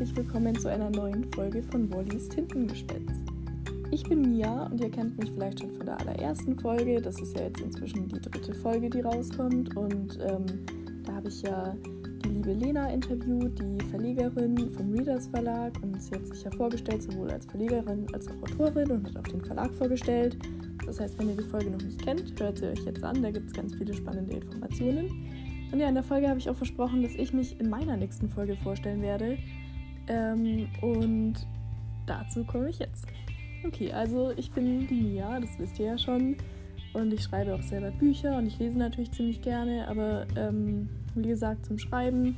herzlich willkommen zu einer neuen Folge von Wallys Tintengespenst. Ich bin Mia und ihr kennt mich vielleicht schon von der allerersten Folge. Das ist ja jetzt inzwischen die dritte Folge, die rauskommt. Und ähm, da habe ich ja die liebe Lena interviewt, die Verlegerin vom Readers Verlag. Und sie hat sich ja vorgestellt, sowohl als Verlegerin als auch Autorin und hat auch den Verlag vorgestellt. Das heißt, wenn ihr die Folge noch nicht kennt, hört sie euch jetzt an. Da gibt es ganz viele spannende Informationen. Und ja, in der Folge habe ich auch versprochen, dass ich mich in meiner nächsten Folge vorstellen werde. Ähm, und dazu komme ich jetzt. Okay, also ich bin die Mia, das wisst ihr ja schon. Und ich schreibe auch selber Bücher und ich lese natürlich ziemlich gerne, aber ähm, wie gesagt, zum Schreiben,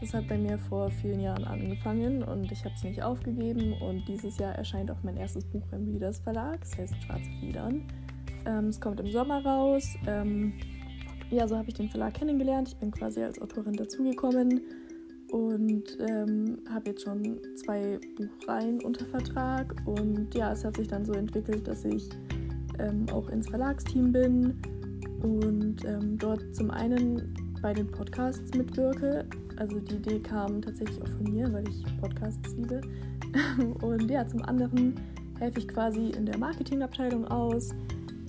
das hat bei mir vor vielen Jahren angefangen und ich habe es nicht aufgegeben. Und dieses Jahr erscheint auch mein erstes Buch beim Readers Verlag, es heißt Schwarze Federn. Ähm, es kommt im Sommer raus. Ähm, ja, so habe ich den Verlag kennengelernt. Ich bin quasi als Autorin dazugekommen und ähm, habe jetzt schon zwei Buchreihen unter Vertrag. Und ja, es hat sich dann so entwickelt, dass ich ähm, auch ins Verlagsteam bin und ähm, dort zum einen bei den Podcasts mitwirke. Also die Idee kam tatsächlich auch von mir, weil ich Podcasts liebe. und ja, zum anderen helfe ich quasi in der Marketingabteilung aus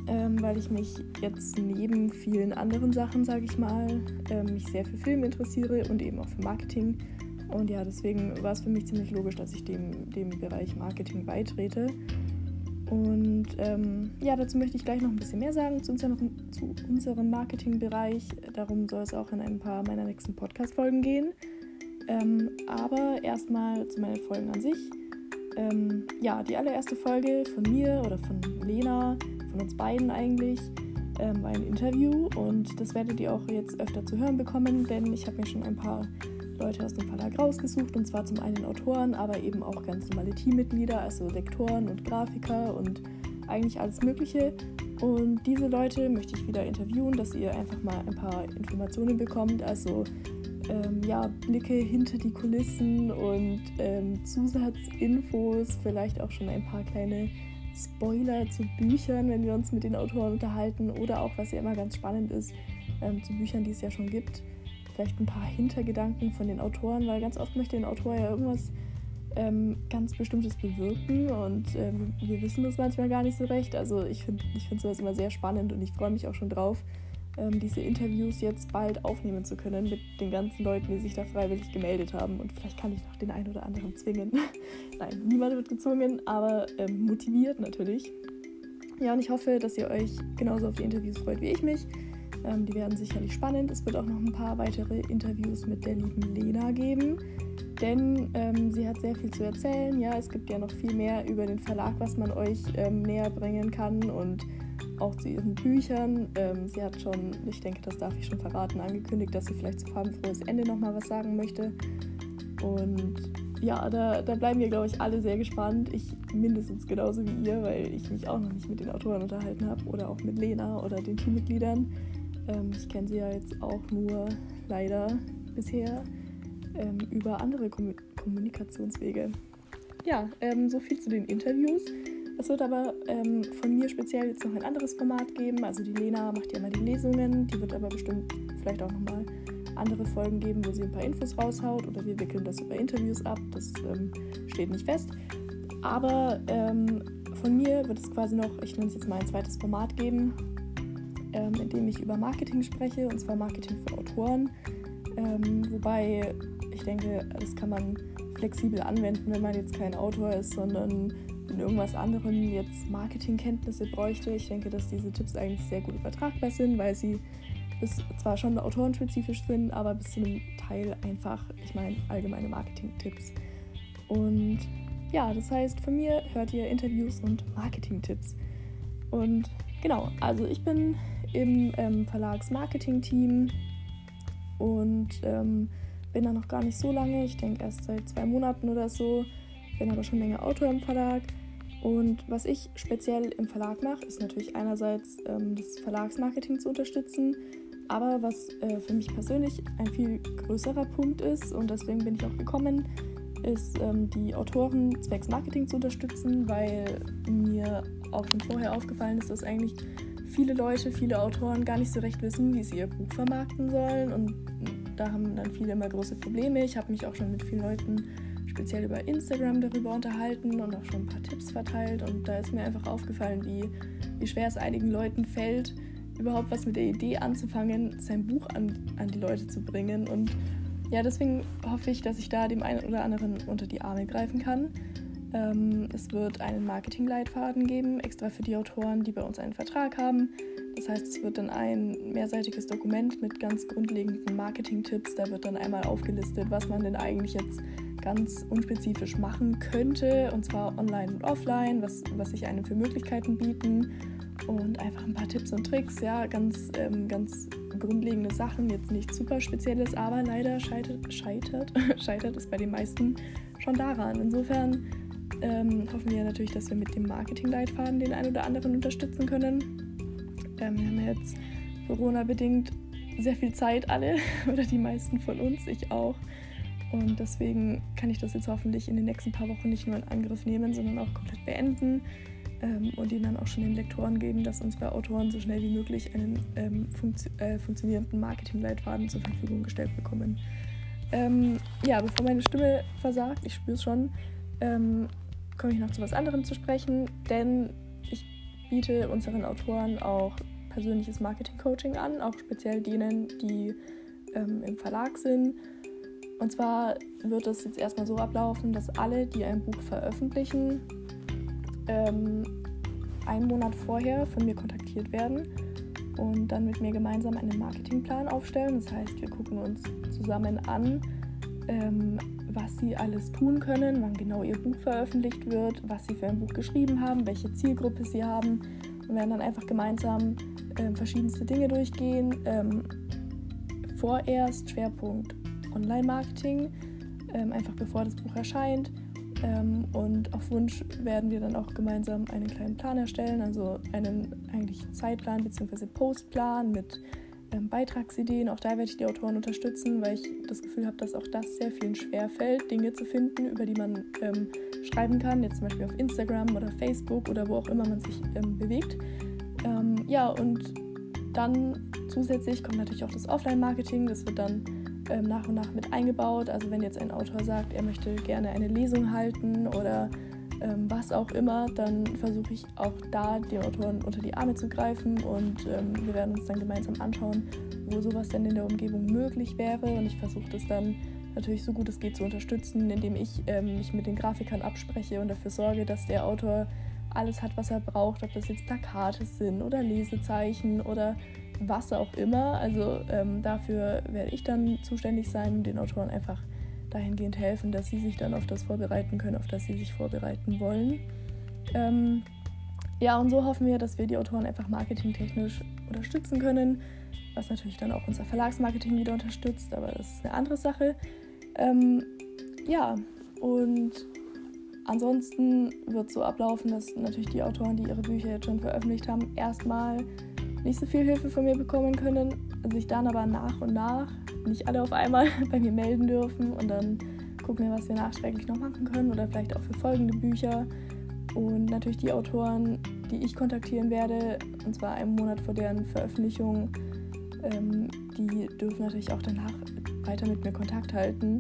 ähm, weil ich mich jetzt neben vielen anderen Sachen, sage ich mal, ähm, mich sehr für Film interessiere und eben auch für Marketing. Und ja, deswegen war es für mich ziemlich logisch, dass ich dem, dem Bereich Marketing beitrete. Und ähm, ja, dazu möchte ich gleich noch ein bisschen mehr sagen zu unserem, zu unserem Marketingbereich. Darum soll es auch in ein paar meiner nächsten Podcast-Folgen gehen. Ähm, aber erstmal zu meinen Folgen an sich. Ähm, ja, die allererste Folge von mir oder von Lena von uns beiden eigentlich, ähm, ein Interview und das werdet ihr auch jetzt öfter zu hören bekommen, denn ich habe mir schon ein paar Leute aus dem Verlag rausgesucht und zwar zum einen Autoren, aber eben auch ganz normale Teammitglieder, also Lektoren und Grafiker und eigentlich alles Mögliche. Und diese Leute möchte ich wieder interviewen, dass ihr einfach mal ein paar Informationen bekommt, also ähm, ja, Blicke hinter die Kulissen und ähm, Zusatzinfos, vielleicht auch schon ein paar kleine Spoiler zu Büchern, wenn wir uns mit den Autoren unterhalten oder auch, was ja immer ganz spannend ist, ähm, zu Büchern, die es ja schon gibt. Vielleicht ein paar Hintergedanken von den Autoren, weil ganz oft möchte ein Autor ja irgendwas ähm, ganz Bestimmtes bewirken und ähm, wir wissen das manchmal gar nicht so recht. Also ich finde ich find sowas immer sehr spannend und ich freue mich auch schon drauf, ähm, diese Interviews jetzt bald aufnehmen zu können mit den ganzen Leuten, die sich da freiwillig gemeldet haben. Und vielleicht kann ich noch den einen oder anderen zwingen. Nein, niemand wird gezwungen, aber ähm, motiviert natürlich. Ja, und ich hoffe, dass ihr euch genauso auf die Interviews freut wie ich mich. Ähm, die werden sicherlich spannend. Es wird auch noch ein paar weitere Interviews mit der lieben Lena geben, denn ähm, sie hat sehr viel zu erzählen. Ja, es gibt ja noch viel mehr über den Verlag, was man euch ähm, näher bringen kann und auch zu ihren Büchern. Ähm, sie hat schon, ich denke, das darf ich schon verraten, angekündigt, dass sie vielleicht zu Farbenfrohes Ende nochmal was sagen möchte. Und ja, da, da bleiben wir, glaube ich, alle sehr gespannt. Ich mindestens genauso wie ihr, weil ich mich auch noch nicht mit den Autoren unterhalten habe oder auch mit Lena oder den Teammitgliedern. Ähm, ich kenne sie ja jetzt auch nur leider bisher ähm, über andere Kom Kommunikationswege. Ja, ähm, so viel zu den Interviews. Es wird aber ähm, von mir speziell jetzt noch ein anderes Format geben. Also die Lena macht ja immer die Lesungen, die wird aber bestimmt vielleicht auch nochmal andere Folgen geben, wo sie ein paar Infos raushaut oder wir wickeln das über Interviews ab. Das ähm, steht nicht fest. Aber ähm, von mir wird es quasi noch, ich nenne es jetzt mal ein zweites Format geben, ähm, in dem ich über Marketing spreche, und zwar Marketing für Autoren. Ähm, wobei ich denke, das kann man flexibel anwenden, wenn man jetzt kein Autor ist, sondern in irgendwas anderem jetzt Marketingkenntnisse bräuchte. Ich denke, dass diese Tipps eigentlich sehr gut übertragbar sind, weil sie bis zwar schon autorenspezifisch sind, aber bis zu einem Teil einfach, ich meine, allgemeine Marketing-Tipps. Und ja, das heißt, von mir hört ihr Interviews und Marketing-Tipps. Und genau, also ich bin im ähm, Verlags-Marketing-Team und ähm, bin da noch gar nicht so lange. Ich denke erst seit zwei Monaten oder so. Bin aber schon länger Autor im Verlag und was ich speziell im Verlag mache, ist natürlich einerseits ähm, das Verlagsmarketing zu unterstützen, aber was äh, für mich persönlich ein viel größerer Punkt ist und deswegen bin ich auch gekommen, ist ähm, die Autoren zwecks Marketing zu unterstützen, weil mir auch schon vorher aufgefallen ist, dass eigentlich viele Leute, viele Autoren gar nicht so recht wissen, wie sie ihr Buch vermarkten sollen und da haben dann viele immer große Probleme. Ich habe mich auch schon mit vielen Leuten speziell über Instagram darüber unterhalten und auch schon ein paar Tipps verteilt. Und da ist mir einfach aufgefallen, wie, wie schwer es einigen Leuten fällt, überhaupt was mit der Idee anzufangen, sein Buch an, an die Leute zu bringen. Und ja, deswegen hoffe ich, dass ich da dem einen oder anderen unter die Arme greifen kann. Ähm, es wird einen Marketingleitfaden geben, extra für die Autoren, die bei uns einen Vertrag haben. Das heißt, es wird dann ein mehrseitiges Dokument mit ganz grundlegenden Marketing-Tipps. Da wird dann einmal aufgelistet, was man denn eigentlich jetzt ganz unspezifisch machen könnte, und zwar online und offline, was, was sich einem für Möglichkeiten bieten und einfach ein paar Tipps und Tricks, ja, ganz, ähm, ganz grundlegende Sachen, jetzt nichts super Spezielles, aber leider scheitert, scheitert, scheitert es bei den meisten schon daran. Insofern ähm, hoffen wir natürlich, dass wir mit dem Marketingleitfaden den einen oder anderen unterstützen können. Ähm, wir haben jetzt Corona-bedingt sehr viel Zeit alle oder die meisten von uns, ich auch. Und deswegen kann ich das jetzt hoffentlich in den nächsten paar Wochen nicht nur in Angriff nehmen, sondern auch komplett beenden ähm, und ihnen dann auch schon den Lektoren geben, dass uns bei Autoren so schnell wie möglich einen ähm, funktio äh, funktionierenden Marketingleitfaden zur Verfügung gestellt bekommen. Ähm, ja, bevor meine Stimme versagt, ich spüre es schon, ähm, komme ich noch zu was anderem zu sprechen, denn ich biete unseren Autoren auch persönliches Marketing-Coaching an, auch speziell denen, die ähm, im Verlag sind. Und zwar wird es jetzt erstmal so ablaufen, dass alle, die ein Buch veröffentlichen, ähm, einen Monat vorher von mir kontaktiert werden und dann mit mir gemeinsam einen Marketingplan aufstellen. Das heißt, wir gucken uns zusammen an, ähm, was sie alles tun können, wann genau ihr Buch veröffentlicht wird, was sie für ein Buch geschrieben haben, welche Zielgruppe sie haben und werden dann einfach gemeinsam äh, verschiedenste Dinge durchgehen. Ähm, vorerst Schwerpunkt Online-Marketing, ähm, einfach bevor das Buch erscheint. Ähm, und auf Wunsch werden wir dann auch gemeinsam einen kleinen Plan erstellen, also einen eigentlich Zeitplan bzw. Postplan mit ähm, Beitragsideen. Auch da werde ich die Autoren unterstützen, weil ich das Gefühl habe, dass auch das sehr vielen schwerfällt, Dinge zu finden, über die man ähm, schreiben kann, jetzt zum Beispiel auf Instagram oder Facebook oder wo auch immer man sich ähm, bewegt. Ähm, ja, und dann zusätzlich kommt natürlich auch das Offline-Marketing, das wird dann ähm, nach und nach mit eingebaut. Also wenn jetzt ein Autor sagt, er möchte gerne eine Lesung halten oder ähm, was auch immer, dann versuche ich auch da den Autoren unter die Arme zu greifen und ähm, wir werden uns dann gemeinsam anschauen, wo sowas denn in der Umgebung möglich wäre und ich versuche das dann natürlich so gut es geht zu unterstützen, indem ich ähm, mich mit den Grafikern abspreche und dafür sorge, dass der Autor alles hat, was er braucht, ob das jetzt Plakate sind oder Lesezeichen oder was auch immer. Also ähm, dafür werde ich dann zuständig sein und den Autoren einfach dahingehend helfen, dass sie sich dann auf das vorbereiten können, auf das sie sich vorbereiten wollen. Ähm, ja, und so hoffen wir, dass wir die Autoren einfach marketingtechnisch unterstützen können, was natürlich dann auch unser Verlagsmarketing wieder unterstützt, aber das ist eine andere Sache. Ähm, ja, und ansonsten wird es so ablaufen, dass natürlich die Autoren, die ihre Bücher jetzt schon veröffentlicht haben, erstmal nicht so viel Hilfe von mir bekommen können, sich dann aber nach und nach, nicht alle auf einmal, bei mir melden dürfen und dann gucken wir, was wir nachträglich noch machen können oder vielleicht auch für folgende Bücher. Und natürlich die Autoren, die ich kontaktieren werde, und zwar einen Monat vor deren Veröffentlichung, ähm, die dürfen natürlich auch danach weiter mit mir Kontakt halten.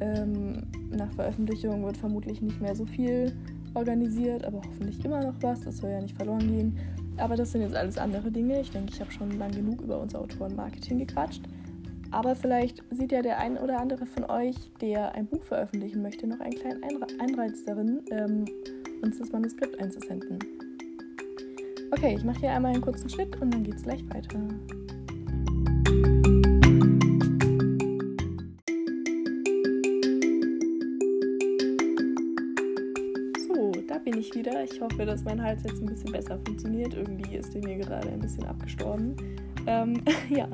Ähm, nach Veröffentlichung wird vermutlich nicht mehr so viel organisiert, aber hoffentlich immer noch was. Das soll ja nicht verloren gehen. Aber das sind jetzt alles andere Dinge. Ich denke, ich habe schon lang genug über unser Autorenmarketing gequatscht. Aber vielleicht sieht ja der ein oder andere von euch, der ein Buch veröffentlichen möchte, noch einen kleinen Einreiz darin, ähm, uns das Manuskript einzusenden. Okay, ich mache hier einmal einen kurzen Schnitt und dann geht es gleich weiter. Ich hoffe, dass mein Hals jetzt ein bisschen besser funktioniert. Irgendwie ist der mir gerade ein bisschen abgestorben. Ähm, ja,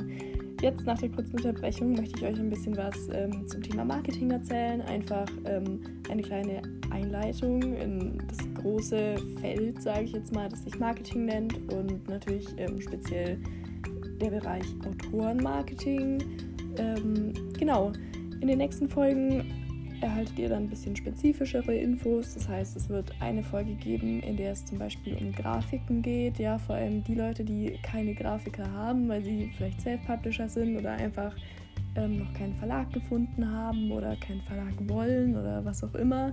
jetzt nach der kurzen Unterbrechung möchte ich euch ein bisschen was ähm, zum Thema Marketing erzählen. Einfach ähm, eine kleine Einleitung in das große Feld, sage ich jetzt mal, das sich Marketing nennt und natürlich ähm, speziell der Bereich Autorenmarketing. Ähm, genau, in den nächsten Folgen erhaltet ihr dann ein bisschen spezifischere Infos. Das heißt, es wird eine Folge geben, in der es zum Beispiel um Grafiken geht. Ja, vor allem die Leute, die keine Grafiker haben, weil sie vielleicht Self-Publisher sind oder einfach ähm, noch keinen Verlag gefunden haben oder keinen Verlag wollen oder was auch immer.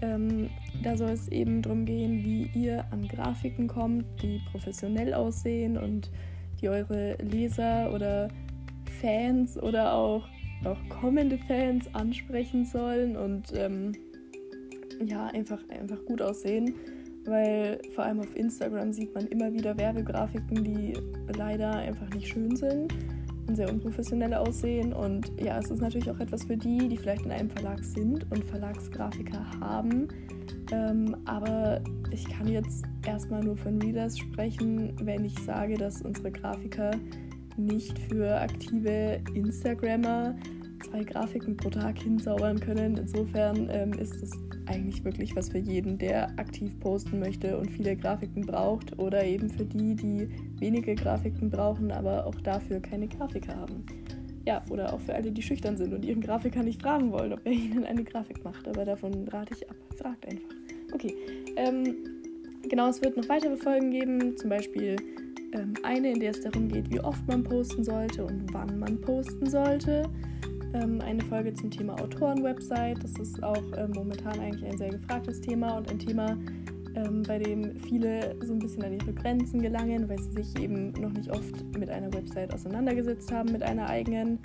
Ähm, da soll es eben darum gehen, wie ihr an Grafiken kommt, die professionell aussehen und die eure Leser oder Fans oder auch, auch kommende Fans ansprechen sollen und ähm, ja, einfach, einfach gut aussehen. Weil vor allem auf Instagram sieht man immer wieder Werbegrafiken, die leider einfach nicht schön sind und sehr unprofessionell aussehen. Und ja, es ist natürlich auch etwas für die, die vielleicht in einem Verlag sind und Verlagsgrafiker haben. Ähm, aber ich kann jetzt erstmal nur von Readers sprechen, wenn ich sage, dass unsere Grafiker nicht für aktive Instagrammer zwei Grafiken pro Tag hinzaubern können. Insofern ähm, ist es eigentlich wirklich was für jeden, der aktiv posten möchte und viele Grafiken braucht oder eben für die, die wenige Grafiken brauchen, aber auch dafür keine Grafiker haben. Ja, oder auch für alle, die schüchtern sind und ihren Grafiker nicht fragen wollen, ob er ihnen eine Grafik macht. Aber davon rate ich ab. Fragt einfach. Okay. Ähm, genau, es wird noch weitere Folgen geben, zum Beispiel ähm, eine, in der es darum geht, wie oft man posten sollte und wann man posten sollte ähm, eine Folge zum Thema Autorenwebsite. Das ist auch ähm, momentan eigentlich ein sehr gefragtes Thema und ein Thema, ähm, bei dem viele so ein bisschen an ihre Grenzen gelangen, weil sie sich eben noch nicht oft mit einer Website auseinandergesetzt haben, mit einer eigenen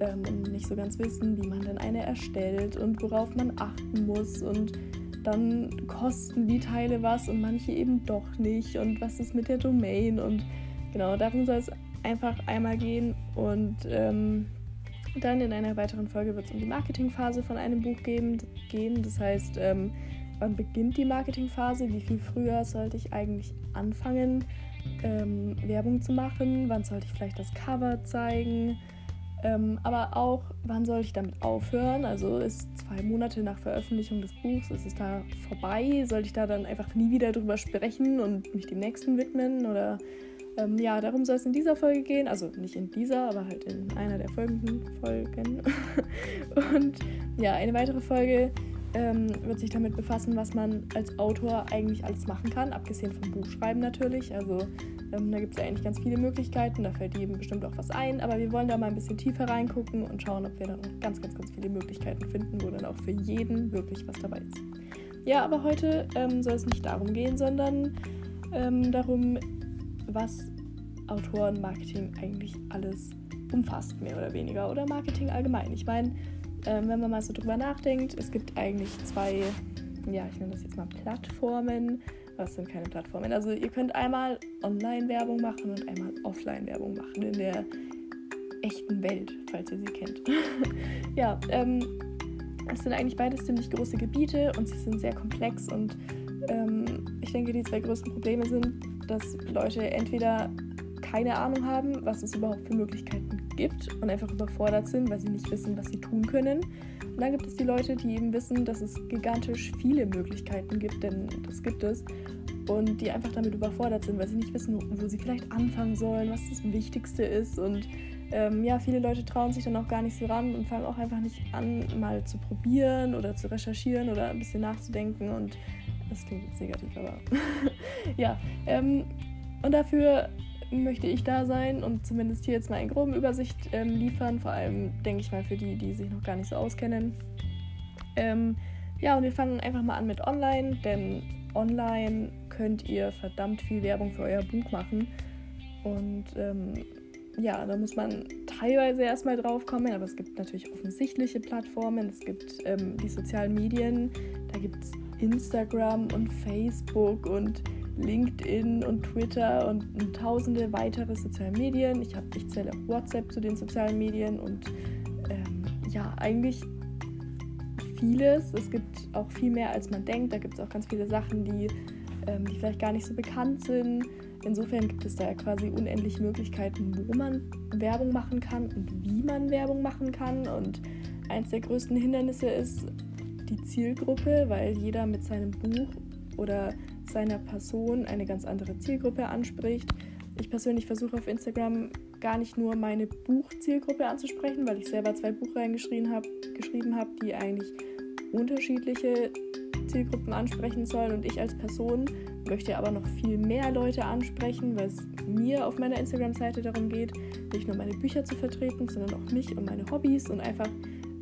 ähm, und nicht so ganz wissen, wie man denn eine erstellt und worauf man achten muss und dann kosten die Teile was und manche eben doch nicht und was ist mit der Domain und genau darum soll es einfach einmal gehen und ähm, dann in einer weiteren Folge wird es um die Marketingphase von einem Buch geben, gehen. Das heißt, ähm, wann beginnt die Marketingphase? Wie viel früher sollte ich eigentlich anfangen, ähm, Werbung zu machen? Wann sollte ich vielleicht das Cover zeigen? Ähm, aber auch, wann soll ich damit aufhören? Also ist zwei Monate nach Veröffentlichung des Buchs, ist es da vorbei? Sollte ich da dann einfach nie wieder drüber sprechen und mich dem nächsten widmen? Oder ähm, ja, darum soll es in dieser Folge gehen. Also nicht in dieser, aber halt in einer der folgenden Folgen. Und ja, eine weitere Folge ähm, wird sich damit befassen, was man als Autor eigentlich alles machen kann, abgesehen vom Buchschreiben natürlich. Also ähm, da gibt es ja eigentlich ganz viele Möglichkeiten, da fällt jedem bestimmt auch was ein, aber wir wollen da mal ein bisschen tiefer reingucken und schauen, ob wir dann noch ganz, ganz, ganz viele Möglichkeiten finden, wo dann auch für jeden wirklich was dabei ist. Ja, aber heute ähm, soll es nicht darum gehen, sondern ähm, darum, was Autorenmarketing eigentlich alles umfasst, mehr oder weniger. Oder Marketing allgemein. Ich meine, ähm, wenn man mal so drüber nachdenkt, es gibt eigentlich zwei, ja, ich nenne das jetzt mal Plattformen. Was sind keine Plattformen? Also ihr könnt einmal Online-Werbung machen und einmal Offline-Werbung machen in der echten Welt, falls ihr sie kennt. ja, ähm, es sind eigentlich beides ziemlich große Gebiete und sie sind sehr komplex und ähm, ich denke, die zwei größten Probleme sind, dass Leute entweder keine Ahnung haben, was es überhaupt für Möglichkeiten gibt und einfach überfordert sind, weil sie nicht wissen, was sie tun können. Und dann gibt es die Leute, die eben wissen, dass es gigantisch viele Möglichkeiten gibt, denn das gibt es, und die einfach damit überfordert sind, weil sie nicht wissen, wo sie vielleicht anfangen sollen, was das Wichtigste ist. Und ähm, ja, viele Leute trauen sich dann auch gar nicht so ran und fangen auch einfach nicht an, mal zu probieren oder zu recherchieren oder ein bisschen nachzudenken. Und das klingt jetzt negativ, aber ja. Ähm, und dafür möchte ich da sein und zumindest hier jetzt mal eine grobe Übersicht ähm, liefern. Vor allem denke ich mal für die, die sich noch gar nicht so auskennen. Ähm, ja, und wir fangen einfach mal an mit Online, denn online könnt ihr verdammt viel Werbung für euer Buch machen. Und ähm, ja, da muss man teilweise erstmal drauf kommen, aber es gibt natürlich offensichtliche Plattformen, es gibt ähm, die sozialen Medien, da gibt es Instagram und Facebook und LinkedIn und Twitter und, tausende weitere soziale Medien. Ich, ich zähle auch WhatsApp zu den sozialen Medien und ähm, ja, eigentlich vieles. Es gibt auch viel mehr, als man denkt. Da gibt es auch ganz viele Sachen, die, ähm, die vielleicht gar nicht so bekannt sind. Insofern gibt es da ja quasi unendlich Möglichkeiten, wo man Werbung machen kann und wie man Werbung machen kann. Und eins der größten Hindernisse ist die Zielgruppe, weil jeder mit seinem Buch oder seiner Person eine ganz andere Zielgruppe anspricht. Ich persönlich versuche auf Instagram gar nicht nur meine Buchzielgruppe anzusprechen, weil ich selber zwei Buchreihen geschrieben habe, hab, die eigentlich unterschiedliche Zielgruppen ansprechen soll und ich als Person möchte aber noch viel mehr Leute ansprechen, weil es mir auf meiner Instagram-Seite darum geht, nicht nur meine Bücher zu vertreten, sondern auch mich und meine Hobbys und einfach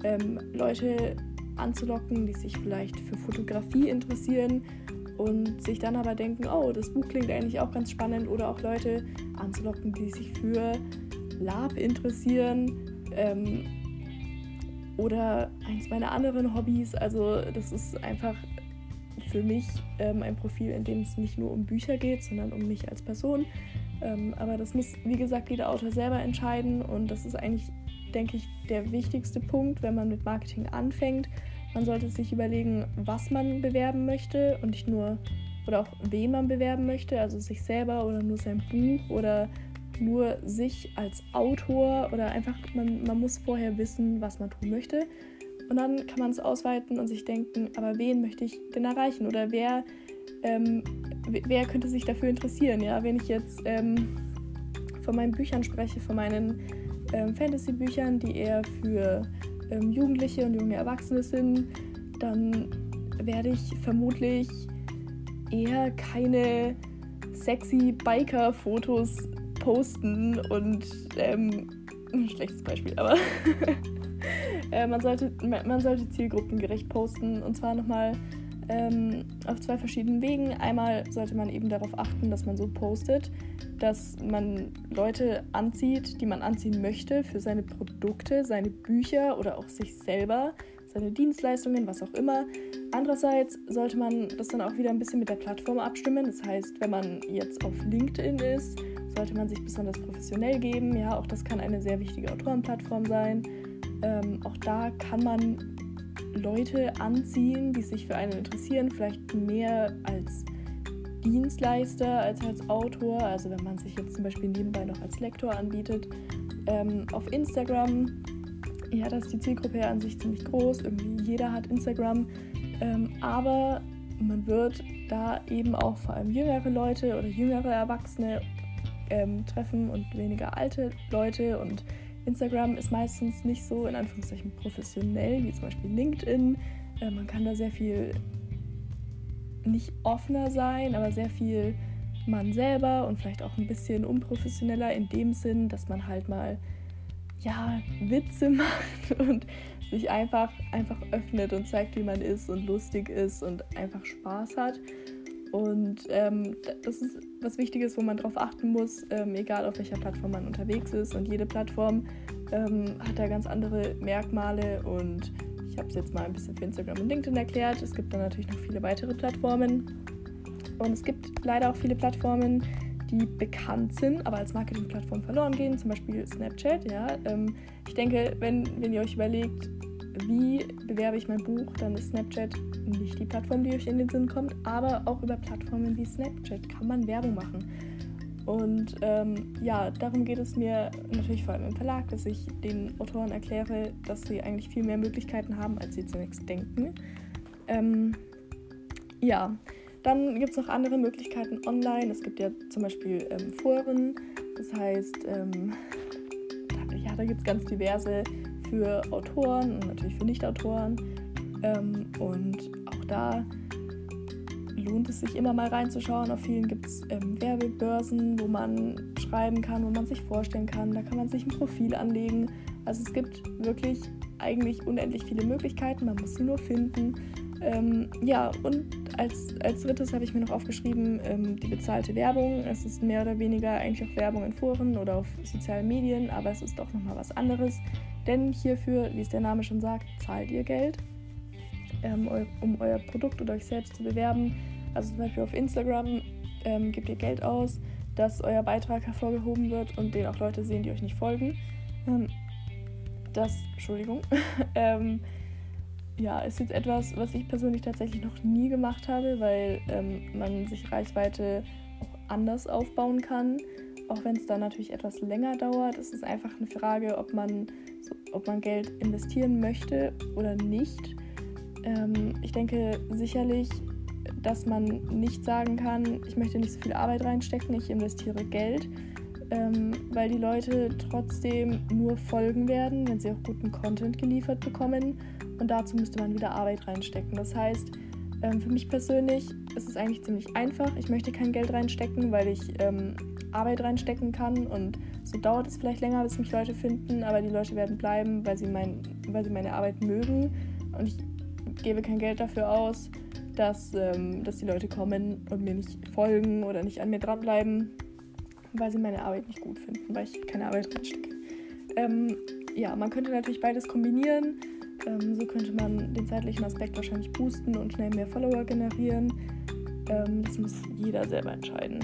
ähm, Leute anzulocken, die sich vielleicht für Fotografie interessieren und sich dann aber denken, oh, das Buch klingt eigentlich auch ganz spannend oder auch Leute anzulocken, die sich für Lab interessieren ähm, oder eins meiner anderen Hobbys. Also das ist einfach für mich ähm, ein Profil, in dem es nicht nur um Bücher geht, sondern um mich als Person. Ähm, aber das muss, wie gesagt, jeder Autor selber entscheiden und das ist eigentlich, denke ich, der wichtigste Punkt, wenn man mit Marketing anfängt. Man sollte sich überlegen, was man bewerben möchte und nicht nur, oder auch wen man bewerben möchte, also sich selber oder nur sein Buch oder nur sich als Autor oder einfach, man, man muss vorher wissen, was man tun möchte. Und dann kann man es ausweiten und sich denken, aber wen möchte ich denn erreichen? Oder wer, ähm, wer könnte sich dafür interessieren? Ja, wenn ich jetzt ähm, von meinen Büchern spreche, von meinen ähm, Fantasy-Büchern, die eher für ähm, Jugendliche und junge Erwachsene sind, dann werde ich vermutlich eher keine sexy Biker-Fotos posten und ähm, ein schlechtes Beispiel, aber äh, man, sollte, man sollte zielgruppengerecht posten. Und zwar nochmal ähm, auf zwei verschiedenen Wegen. Einmal sollte man eben darauf achten, dass man so postet, dass man Leute anzieht, die man anziehen möchte für seine Produkte, seine Bücher oder auch sich selber, seine Dienstleistungen, was auch immer. Andererseits sollte man das dann auch wieder ein bisschen mit der Plattform abstimmen. Das heißt, wenn man jetzt auf LinkedIn ist, sollte man sich besonders professionell geben. Ja, auch das kann eine sehr wichtige Autorenplattform sein. Ähm, auch da kann man Leute anziehen, die sich für einen interessieren, vielleicht mehr als Dienstleister als als Autor. Also wenn man sich jetzt zum Beispiel nebenbei noch als Lektor anbietet. Ähm, auf Instagram, ja, da ist die Zielgruppe ja an sich ziemlich groß. Irgendwie jeder hat Instagram. Ähm, aber man wird da eben auch vor allem jüngere Leute oder jüngere Erwachsene ähm, treffen und weniger alte Leute. Und Instagram ist meistens nicht so in Anführungszeichen professionell wie zum Beispiel LinkedIn. Äh, man kann da sehr viel nicht offener sein, aber sehr viel man selber und vielleicht auch ein bisschen unprofessioneller in dem Sinn, dass man halt mal ja, Witze macht und sich einfach, einfach öffnet und zeigt, wie man ist und lustig ist und einfach Spaß hat. Und ähm, das ist was Wichtiges, wo man darauf achten muss, ähm, egal auf welcher Plattform man unterwegs ist. Und jede Plattform ähm, hat da ganz andere Merkmale. Und ich habe es jetzt mal ein bisschen für Instagram und LinkedIn erklärt. Es gibt dann natürlich noch viele weitere Plattformen. Und es gibt leider auch viele Plattformen, die bekannt sind, aber als Marketingplattform verloren gehen, zum Beispiel Snapchat. Ja. Ähm, ich denke, wenn, wenn ihr euch überlegt, wie bewerbe ich mein Buch, dann ist Snapchat nicht die Plattform, die euch in den Sinn kommt, aber auch über Plattformen wie Snapchat kann man Werbung machen. Und ähm, ja, darum geht es mir natürlich vor allem im Verlag, dass ich den Autoren erkläre, dass sie eigentlich viel mehr Möglichkeiten haben, als sie zunächst denken. Ähm, ja, dann gibt es noch andere Möglichkeiten online. Es gibt ja zum Beispiel ähm, Foren, das heißt, ähm, da, ja, da gibt es ganz diverse für Autoren und natürlich für Nicht-Autoren. Ähm, und auch da lohnt es sich immer mal reinzuschauen. Auf vielen gibt es ähm, Werbebörsen, wo man schreiben kann, wo man sich vorstellen kann. Da kann man sich ein Profil anlegen. Also es gibt wirklich eigentlich unendlich viele Möglichkeiten. Man muss sie nur finden. Ähm, ja, und als, als drittes habe ich mir noch aufgeschrieben, ähm, die bezahlte Werbung. Es ist mehr oder weniger eigentlich auch Werbung in Foren oder auf sozialen Medien, aber es ist doch nochmal was anderes. Denn hierfür, wie es der Name schon sagt, zahlt ihr Geld, ähm, um euer Produkt oder euch selbst zu bewerben. Also zum Beispiel auf Instagram ähm, gebt ihr Geld aus, dass euer Beitrag hervorgehoben wird und den auch Leute sehen, die euch nicht folgen. Ähm, das, Entschuldigung, ähm, ja, ist jetzt etwas, was ich persönlich tatsächlich noch nie gemacht habe, weil ähm, man sich Reichweite auch anders aufbauen kann. Auch wenn es dann natürlich etwas länger dauert, ist es einfach eine Frage, ob man ob man Geld investieren möchte oder nicht. Ähm, ich denke sicherlich, dass man nicht sagen kann, ich möchte nicht so viel Arbeit reinstecken, ich investiere Geld, ähm, weil die Leute trotzdem nur folgen werden, wenn sie auch guten Content geliefert bekommen. Und dazu müsste man wieder Arbeit reinstecken. Das heißt, Ähm, für mich persönlich ist es eigentlich ziemlich einfach. Ich möchte kein Geld reinstecken, weil ich ähm, Arbeit reinstecken kann und so dauert es vielleicht länger, bis mich Leute finden, aber die Leute werden bleiben, weil sie, mein, weil sie meine Arbeit mögen und ich gebe kein Geld dafür aus, dass, ähm, dass die Leute kommen und mir nicht folgen oder nicht an mir dranbleiben, weil sie meine Arbeit nicht gut finden, weil ich keine Arbeit reinstecke. Ähm, ja, man könnte natürlich beides kombinieren. Ähm, so könnte man den zeitlichen Aspekt wahrscheinlich boosten und schnell mehr Follower generieren. Ähm, das muss jeder selber entscheiden.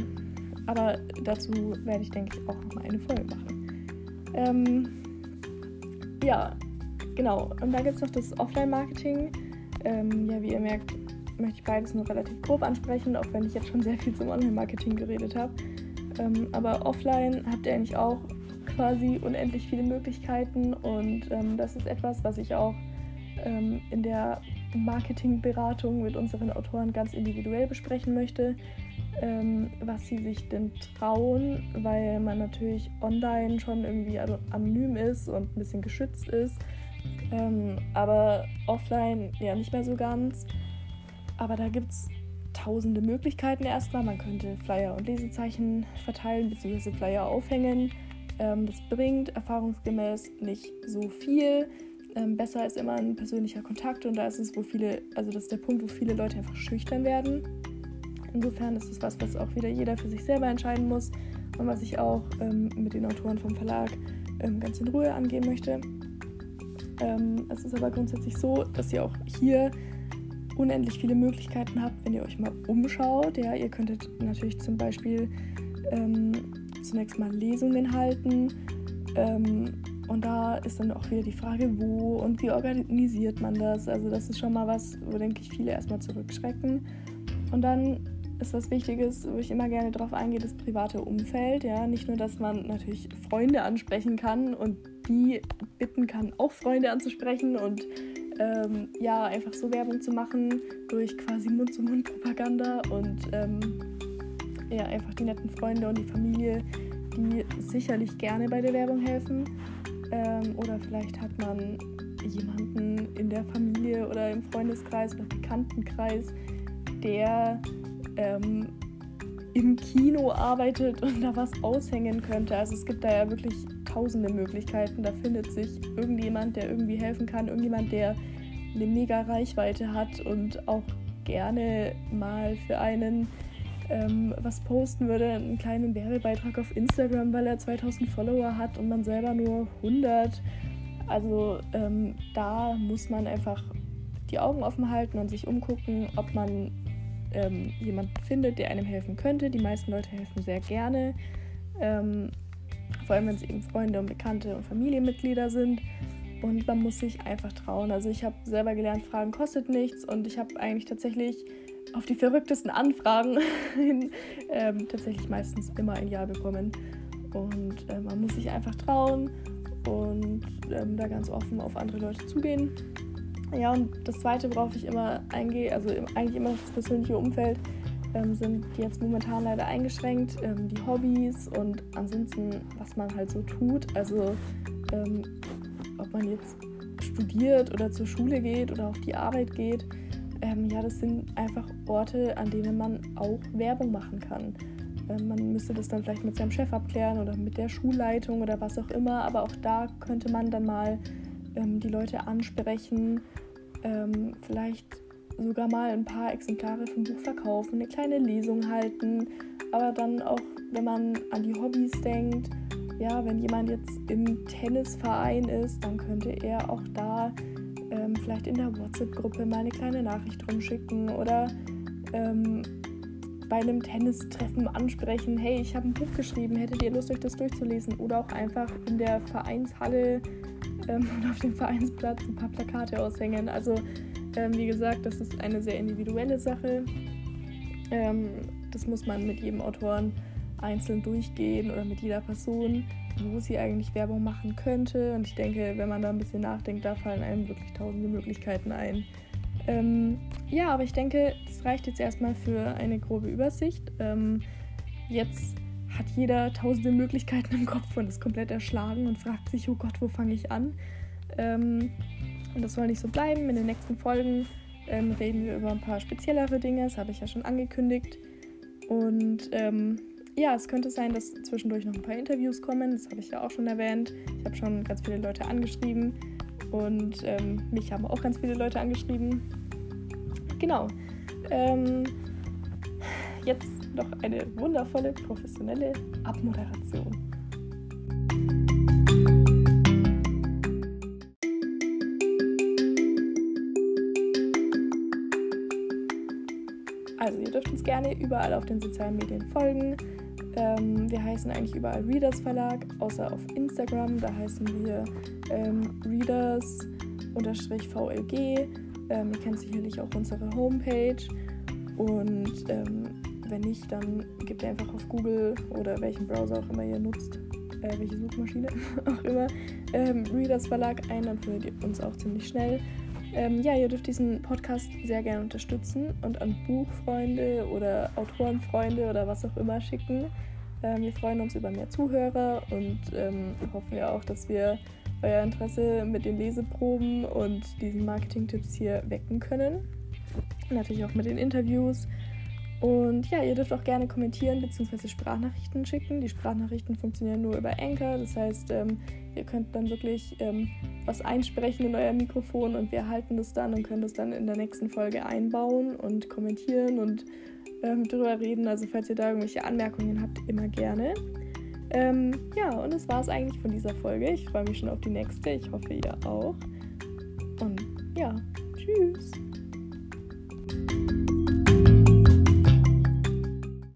Aber dazu werde ich, denke ich, auch nochmal eine Folge machen. Ähm, ja, genau. Und da gibt es noch das Offline-Marketing. Ähm, ja, wie ihr merkt, möchte ich beides nur relativ grob ansprechen, auch wenn ich jetzt schon sehr viel zum Online-Marketing geredet habe. Ähm, aber offline habt ihr eigentlich auch quasi unendlich viele Möglichkeiten und ähm, das ist etwas, was ich auch ähm, in der Marketingberatung mit unseren Autoren ganz individuell besprechen möchte, ähm, was sie sich denn trauen, weil man natürlich online schon irgendwie anonym ist und ein bisschen geschützt ist, ähm, aber offline ja nicht mehr so ganz. Aber da gibt es tausende Möglichkeiten erstmal. Man könnte Flyer und Lesezeichen verteilen bzw. Flyer aufhängen. Ähm, das bringt erfahrungsgemäß nicht so viel. Ähm, besser ist immer ein persönlicher Kontakt und da ist es, wo viele, also das ist der Punkt, wo viele Leute einfach schüchtern werden. Insofern ist es was, was auch wieder jeder für sich selber entscheiden muss und was ich auch ähm, mit den Autoren vom Verlag ähm, ganz in Ruhe angehen möchte. Ähm, es ist aber grundsätzlich so, dass ihr auch hier unendlich viele Möglichkeiten habt, wenn ihr euch mal umschaut. Ja, ihr könntet natürlich zum Beispiel ähm, zunächst mal Lesungen halten. Und da ist dann auch wieder die Frage, wo und wie organisiert man das. Also das ist schon mal was, wo denke ich viele erstmal zurückschrecken. Und dann ist was Wichtiges, wo ich immer gerne drauf eingehe, das private Umfeld. Ja, nicht nur, dass man natürlich Freunde ansprechen kann und die bitten kann, auch Freunde anzusprechen und ähm, ja, einfach so Werbung zu machen durch quasi Mund-zu-Mund-Propaganda und ähm, ja, einfach die netten Freunde und die Familie, die sicherlich gerne bei der Werbung helfen. Ähm, oder vielleicht hat man jemanden in der Familie oder im Freundeskreis oder Bekanntenkreis, der ähm, im Kino arbeitet und da was aushängen könnte. Also es gibt da ja wirklich tausende Möglichkeiten. Da findet sich irgendjemand, der irgendwie helfen kann, irgendjemand, der eine mega Reichweite hat und auch gerne mal für einen ähm, was posten würde, einen kleinen Werbebeitrag auf Instagram, weil er 2000 Follower hat und man selber nur 100. Also ähm, da muss man einfach die Augen offen halten und sich umgucken, ob man ähm, jemanden findet, der einem helfen könnte. Die meisten Leute helfen sehr gerne, ähm, vor allem wenn es eben Freunde und Bekannte und Familienmitglieder sind. Und man muss sich einfach trauen. Also ich habe selber gelernt, Fragen kostet nichts und ich habe eigentlich tatsächlich auf die verrücktesten Anfragen ähm, tatsächlich meistens immer ein Ja bekommen. Und äh, man muss sich einfach trauen und ähm, da ganz offen auf andere Leute zugehen. Ja, und das Zweite, worauf ich immer eingehe, also eigentlich immer das persönliche Umfeld, ähm, sind jetzt momentan leider eingeschränkt. Ähm, die Hobbys und ansonsten, was man halt so tut. Also ähm, ob man jetzt studiert oder zur Schule geht oder auf die Arbeit geht ähm, ja, das sind einfach Orte, an denen man auch Werbung machen kann. Ähm, man müsste das dann vielleicht mit seinem Chef abklären oder mit der Schulleitung oder was auch immer, aber auch da könnte man dann mal ähm, die Leute ansprechen, ähm, vielleicht sogar mal ein paar Exemplare vom Buch verkaufen, eine kleine Lesung halten, aber dann auch, wenn man an die Hobbys denkt, ja, wenn jemand jetzt im Tennisverein ist, dann könnte er auch da ähm, vielleicht in der WhatsApp-Gruppe mal eine kleine Nachricht rumschicken oder ähm, bei einem Tennistreffen ansprechen, hey, ich habe ein Buch geschrieben, hättet ihr Lust, euch das durchzulesen? Oder auch einfach in der Vereinshalle ähm, und auf dem Vereinsplatz ein paar Plakate aushängen. Also ähm, wie gesagt, das ist eine sehr individuelle Sache. Ähm, das muss man mit jedem Autoren einzeln durchgehen oder mit jeder Person wo sie eigentlich Werbung machen könnte. Und ich denke, wenn man da ein bisschen nachdenkt, da fallen einem wirklich tausende Möglichkeiten ein. Ähm, ja, aber ich denke, das reicht jetzt erstmal für eine grobe Übersicht. Ähm, jetzt hat jeder tausende Möglichkeiten im Kopf und ist komplett erschlagen und fragt sich, oh Gott, wo fange ich an? Ähm, und das soll nicht so bleiben. In den nächsten Folgen ähm, reden wir über ein paar speziellere Dinge, das habe ich ja schon angekündigt. Und ähm, ja, es könnte sein, dass zwischendurch noch ein paar Interviews kommen, das habe ich ja auch schon erwähnt. Ich habe schon ganz viele Leute angeschrieben und ähm, mich haben auch ganz viele Leute angeschrieben. Genau. Ähm, jetzt noch eine wundervolle, professionelle Abmoderation. Gerne überall auf den sozialen Medien folgen. Ähm, wir heißen eigentlich überall Readers Verlag, außer auf Instagram. Da heißen wir ähm, Readers-VLG. Ähm, ihr kennt sicherlich auch unsere Homepage. Und ähm, wenn nicht, dann gebt ihr einfach auf Google oder welchen Browser auch immer ihr nutzt, äh, welche Suchmaschine auch immer, ähm, Readers Verlag ein, dann findet ihr uns auch ziemlich schnell. Ähm, ja, ihr dürft diesen Podcast sehr gerne unterstützen und an Buchfreunde oder Autorenfreunde oder was auch immer schicken. Ähm, wir freuen uns über mehr Zuhörer und ähm, hoffen ja auch, dass wir euer Interesse mit den Leseproben und diesen Marketing-Tipps hier wecken können. Natürlich auch mit den Interviews. Und ja, ihr dürft auch gerne kommentieren bzw. Sprachnachrichten schicken. Die Sprachnachrichten funktionieren nur über Anchor. Das heißt, ähm, ihr könnt dann wirklich ähm, was einsprechen in euer Mikrofon und wir erhalten das dann und können das dann in der nächsten Folge einbauen und kommentieren und ähm, drüber reden. Also falls ihr da irgendwelche Anmerkungen habt, immer gerne. Ähm, ja, und das war es eigentlich von dieser Folge. Ich freue mich schon auf die nächste. Ich hoffe, ihr auch. Und ja, tschüss.